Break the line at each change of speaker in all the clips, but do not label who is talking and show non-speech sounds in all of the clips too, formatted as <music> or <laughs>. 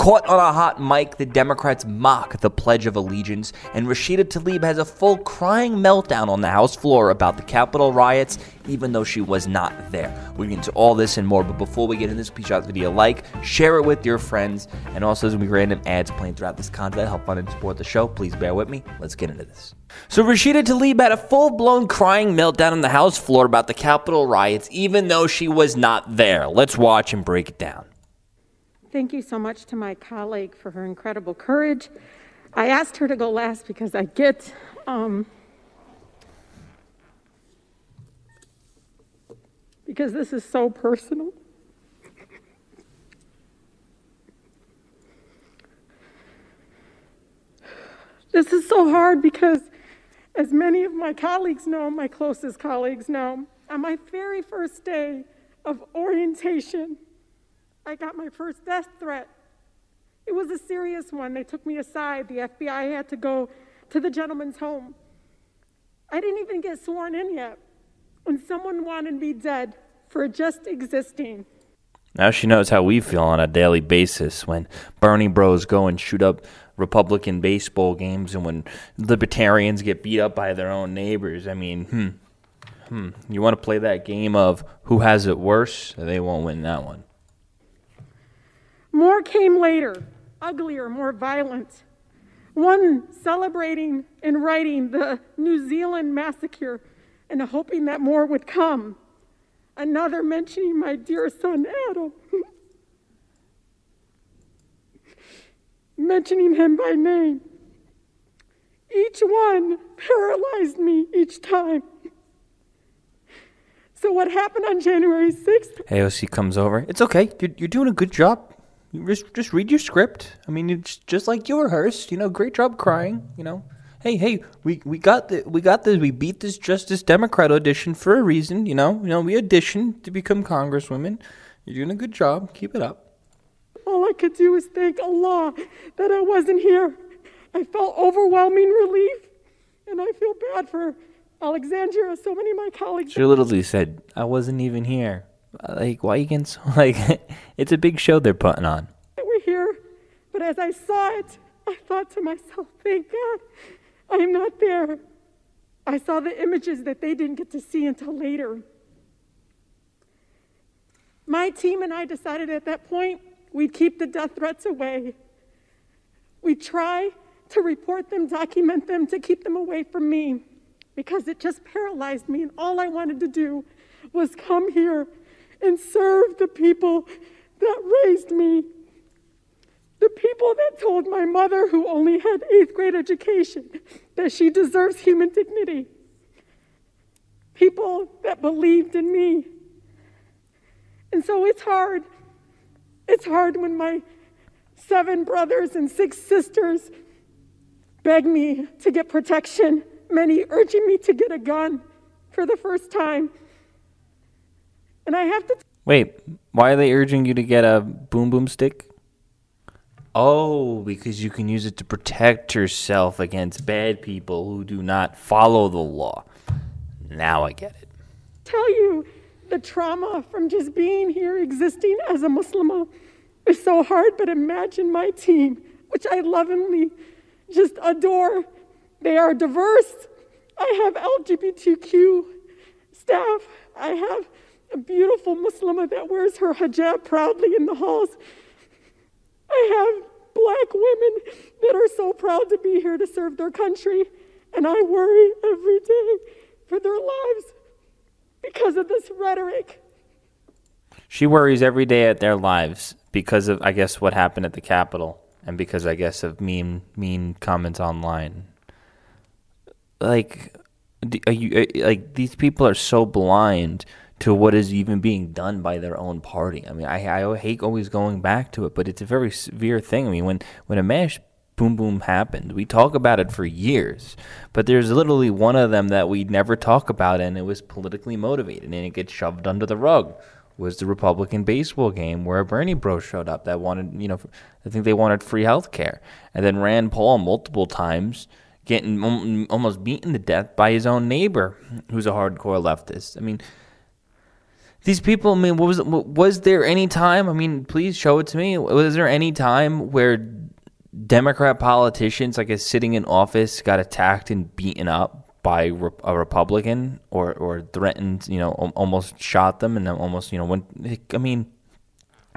Caught on a hot mic, the Democrats mock the Pledge of Allegiance, and Rashida Tlaib has a full crying meltdown on the House floor about the Capitol riots, even though she was not there. We get into all this and more, but before we get into this, please shot video like, share it with your friends, and also there's gonna be random ads playing throughout this content. Help fund and support the show. Please bear with me. Let's get into this. So Rashida Tlaib had a full-blown crying meltdown on the House floor about the Capitol riots, even though she was not there. Let's watch and break it down.
Thank you so much to my colleague for her incredible courage. I asked her to go last because I get um, because this is so personal. this is so hard because, as many of my colleagues know, my closest colleagues know, on my very first day of orientation, I got my first death threat. It was a serious one. They took me aside. The FBI had to go to the gentleman's home. I didn't even get sworn in yet when someone wanted me dead for just existing.
Now she knows how we feel on a daily basis when Bernie bros go and shoot up Republican baseball games and when libertarians get beat up by their own neighbors. I mean, hmm. Hmm. You want to play that game of who has it worse? They won't win that one.
More came later, uglier, more violent. One celebrating and writing the New Zealand massacre and hoping that more would come. Another mentioning my dear son Adam. mentioning him by name. Each one paralyzed me each time. So what happened on January 6th?
AOC comes over. It's okay. You're, you're doing a good job. You just just read your script. I mean, it's just like you rehearsed. You know, great job crying. You know, hey hey, we we got the we got this. We beat this Justice Democrat audition for a reason. You know, you know, we auditioned to become congresswomen. You're doing a good job. Keep it up.
All I could do was thank Allah that I wasn't here. I felt overwhelming relief, and I feel bad for Alexandria. So many of my colleagues.
She literally said, "I wasn't even here." Like, so, <laughs> like, it's a big show they're putting on.
We're here, but as I saw it, I thought to myself, thank God I'm not there. I saw the images that they didn't get to see until later. My team and I decided at that point we'd keep the death threats away. We'd try to report them, document them, to keep them away from me because it just paralyzed me, and all I wanted to do was come here and serve the people that raised me. The people that told my mother, who only had eighth grade education, that she deserves human dignity. People that believed in me. And so it's hard. It's hard when my seven brothers and six sisters beg me to get protection, many urging me to get a gun for the first time. And I have to. T-
Wait, why are they urging you to get a boom boom stick? Oh, because you can use it to protect yourself against bad people who do not follow the law. Now I get it.
Tell you the trauma from just being here, existing as a Muslim, uh, is so hard, but imagine my team, which I lovingly just adore. They are diverse. I have LGBTQ staff. I have a beautiful Muslimah that wears her hijab proudly in the halls. I have black women that are so proud to be here to serve their country, and I worry every day for their lives because of this rhetoric.
She worries every day at their lives because of, I guess, what happened at the Capitol, and because I guess of mean, mean comments online. Like, are you uh, like these people are so blind to what is even being done by their own party. I mean, I, I hate always going back to it, but it's a very severe thing. I mean, when, when a mash boom boom happened, we talk about it for years, but there's literally one of them that we never talk about, and it was politically motivated, and it gets shoved under the rug. Was the Republican baseball game where Bernie bro showed up that wanted, you know, I think they wanted free health care. And then Rand Paul multiple times getting almost beaten to death by his own neighbor, who's a hardcore leftist. I mean, these people. I mean, was was there any time? I mean, please show it to me. Was there any time where Democrat politicians, like is sitting in office, got attacked and beaten up by a Republican, or or threatened, you know, almost shot them, and almost, you know, when I mean,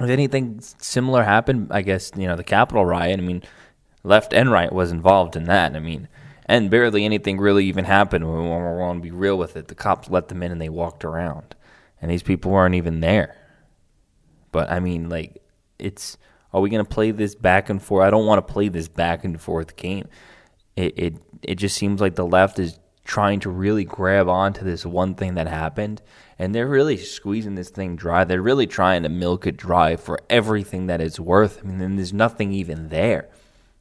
if anything similar happened, I guess you know the Capitol riot. I mean, left and right was involved in that. I mean, and barely anything really even happened. When we want to be real with it, the cops let them in and they walked around, and these people weren't even there. But I mean, like, it's are we going to play this back and forth? I don't want to play this back and forth game. It it it just seems like the left is trying to really grab onto this one thing that happened and they're really squeezing this thing dry. They're really trying to milk it dry for everything that it's worth. I mean, and there's nothing even there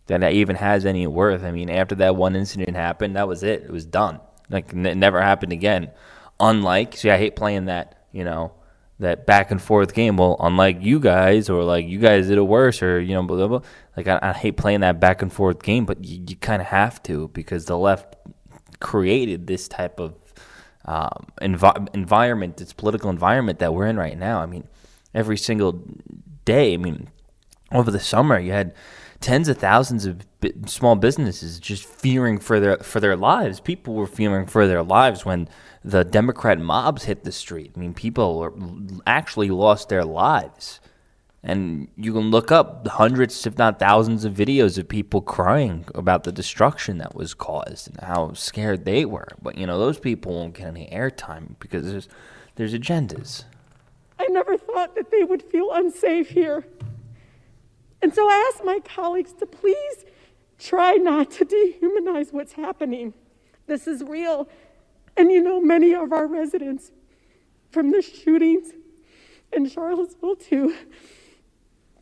that even has any worth. I mean, after that one incident happened, that was it. It was done. Like it never happened again. Unlike, see, I hate playing that. You know, that back and forth game. Well, unlike you guys, or like you guys did it worse, or you know, blah blah. blah. Like I, I hate playing that back and forth game, but you, you kind of have to because the left created this type of um, envi- environment, this political environment that we're in right now. I mean, every single day. I mean, over the summer, you had tens of thousands of small businesses just fearing for their for their lives. People were fearing for their lives when the Democrat mobs hit the street. I mean, people actually lost their lives. And you can look up hundreds, if not thousands, of videos of people crying about the destruction that was caused and how scared they were. But you know, those people won't get any airtime because there's there's agendas.
I never thought that they would feel unsafe here. And so I ask my colleagues to please try not to dehumanize what's happening. This is real. And you know, many of our residents, from the shootings in Charlottesville to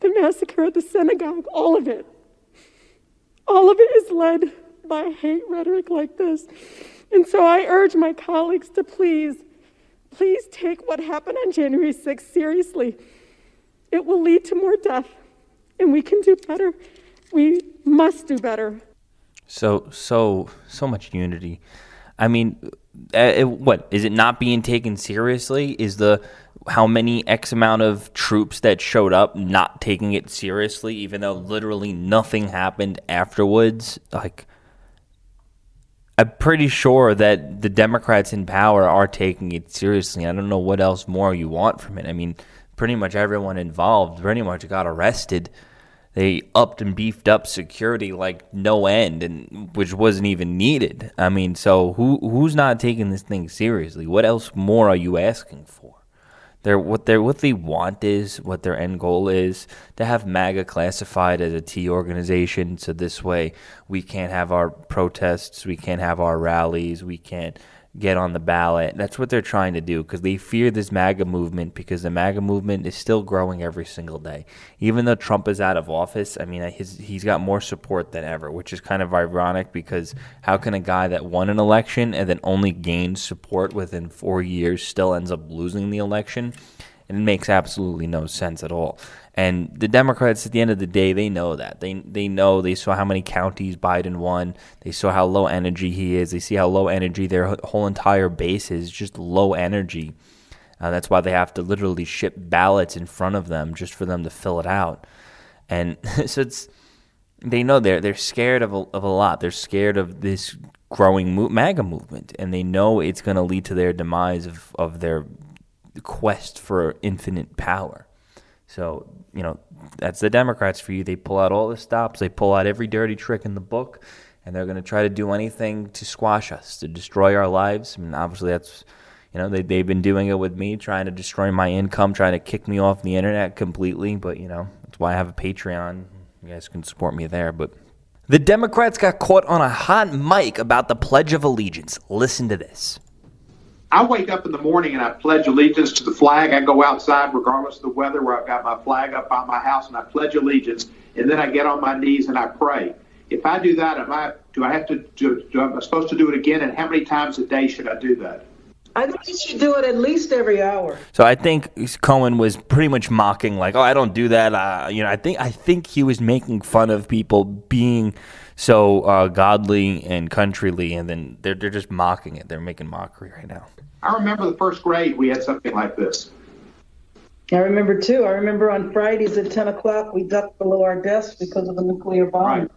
the massacre at the synagogue, all of it, all of it is led by hate rhetoric like this. And so I urge my colleagues to please, please take what happened on January 6th seriously. It will lead to more death, and we can do better. We must do better.
So, so, so much unity. I mean, it, what is it not being taken seriously? Is the how many X amount of troops that showed up not taking it seriously, even though literally nothing happened afterwards? Like, I'm pretty sure that the Democrats in power are taking it seriously. I don't know what else more you want from it. I mean, pretty much everyone involved pretty much got arrested they upped and beefed up security like no end, and which wasn't even needed. I mean, so who who's not taking this thing seriously? What else more are you asking for? They're, what they what they want is what their end goal is to have MAGA classified as a T organization. So this way, we can't have our protests, we can't have our rallies, we can't get on the ballot. That's what they're trying to do because they fear this MAGA movement because the MAGA movement is still growing every single day. Even though Trump is out of office, I mean, his, he's got more support than ever, which is kind of ironic because how can a guy that won an election and then only gained support within four years still ends up losing the election? And it makes absolutely no sense at all. And the Democrats, at the end of the day, they know that. They they know. They saw how many counties Biden won. They saw how low energy he is. They see how low energy their whole entire base is, just low energy. Uh, that's why they have to literally ship ballots in front of them just for them to fill it out. And <laughs> so it's they know they're they're scared of a, of a lot. They're scared of this growing mo- MAGA movement, and they know it's going to lead to their demise of of their quest for infinite power. So, you know, that's the Democrats for you. They pull out all the stops, they pull out every dirty trick in the book, and they're going to try to do anything to squash us, to destroy our lives. I mean, obviously, that's, you know, they, they've been doing it with me, trying to destroy my income, trying to kick me off the internet completely. But, you know, that's why I have a Patreon. You guys can support me there. But the Democrats got caught on a hot mic about the Pledge of Allegiance. Listen to this.
I wake up in the morning and I pledge allegiance to the flag. I go outside, regardless of the weather, where I've got my flag up by my house, and I pledge allegiance. And then I get on my knees and I pray. If I do that, am I do I have to do? do am I supposed to do it again? And how many times a day should I do that?
I think you should do it at least every hour.
So I think Cohen was pretty much mocking, like, "Oh, I don't do that." Uh, you know, I think I think he was making fun of people being so uh, godly and countryly, and then they're they're just mocking it. They're making mockery right now.
I remember the first grade we had something like this.
I remember too. I remember on Fridays at 10 o'clock, we ducked below our desks because of a nuclear bomb. Right.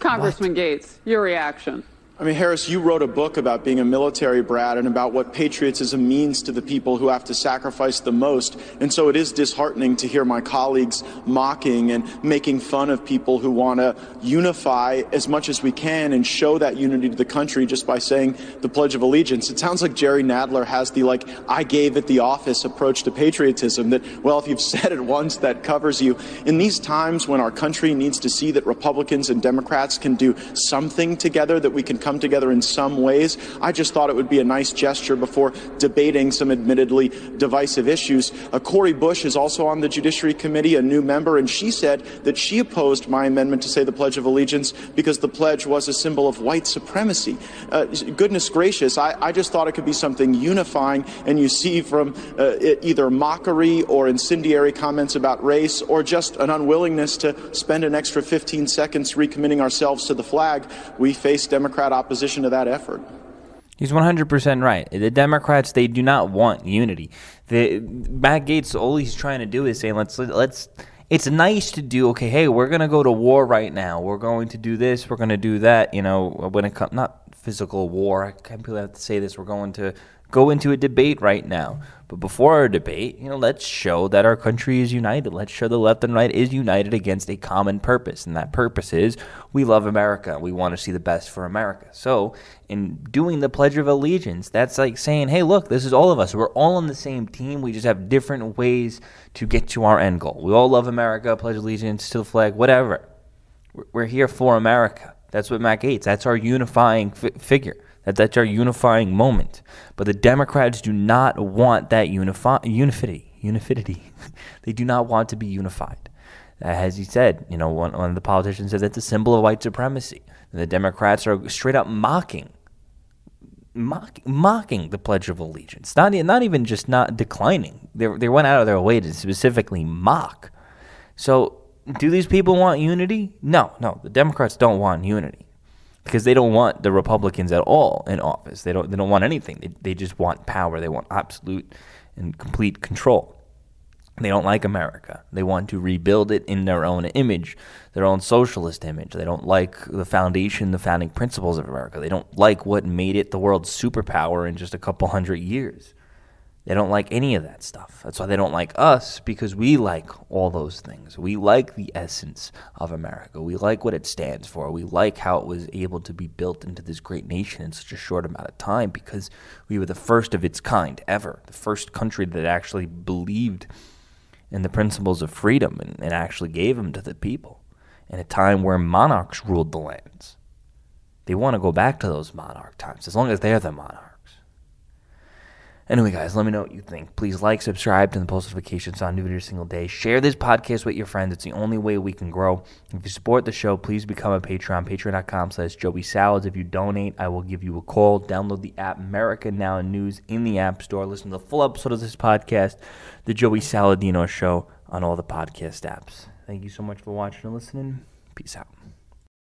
Congressman what? Gaetz, your reaction.
I mean, Harris, you wrote a book about being a military brat and about what patriotism means to the people who have to sacrifice the most. And so it is disheartening to hear my colleagues mocking and making fun of people who want to unify as much as we can and show that unity to the country just by saying the Pledge of Allegiance. It sounds like Jerry Nadler has the, like, I gave it the office approach to patriotism that, well, if you've <laughs> said it once, that covers you. In these times when our country needs to see that Republicans and Democrats can do something together, that we can come come together in some ways. I just thought it would be a nice gesture before debating some admittedly divisive issues. Uh, Cori Bush is also on the Judiciary Committee, a new member, and she said that she opposed my amendment to say the Pledge of Allegiance because the pledge was a symbol of white supremacy. Uh, goodness gracious, I, I, just thought it could be something unifying, and you see from uh, either mockery or incendiary comments about race or just an unwillingness to spend an extra 15 seconds recommitting ourselves to the flag, we face Democrat opposition to that effort.
He's 100% right. The Democrats, they do not want unity. The, Matt Gaetz, all he's trying to do is say, let's, let's, it's nice to do, okay, hey, we're going to go to war right now. We're going to do this. We're going to do that. You know, when it comes, not physical war. I can't believe I have to say this. We're going to go into a debate right now. But before our debate, you know, let's show that our country is united. Let's show the left and right is united against a common purpose. And that purpose is we love America. We want to see the best for America. So, in doing the Pledge of Allegiance, that's like saying, hey, look, this is all of us. We're all on the same team. We just have different ways to get to our end goal. We all love America, pledge allegiance to the flag, whatever. We're here for America. That's what Matt Gaetz, that's our unifying fi- figure. That that's our unifying moment. But the Democrats do not want that unifi- unifity. Unifity. <laughs> they do not want to be unified. As he said, you know, one, one of the politicians said that's a symbol of white supremacy. And the Democrats are straight up mocking, mock, mocking the Pledge of Allegiance. Not, not even just not declining. They, they went out of their way to specifically mock. So, do these people want unity? No, no. The Democrats don't want unity because they don't want the Republicans at all in office. They don't. They don't want anything. They, they just want power. They want absolute and complete control. They don't like America. They want to rebuild it in their own image, their own socialist image. They don't like the foundation, the founding principles of America. They don't like what made it the world's superpower in just a couple hundred years. They don't like any of that stuff. That's why they don't like us because we like all those things. We like the essence of America. We like what it stands for. We like how it was able to be built into this great nation in such a short amount of time because we were the first of its kind ever, the first country that actually believed in the principles of freedom and, and actually gave them to the people in a time where monarchs ruled the lands. They want to go back to those monarch times as long as they're the monarch. Anyway, guys, let me know what you think. Please like, subscribe to the post notifications on new every single day. Share this podcast with your friends. It's the only way we can grow. If you support the show, please become a Patreon. Patreon.com slash Joey Salads. If you donate, I will give you a call. Download the app America Now News in the App Store. Listen to the full episode of this podcast, The Joey Saladino Show, on all the podcast apps. Thank you so much for watching and listening. Peace out.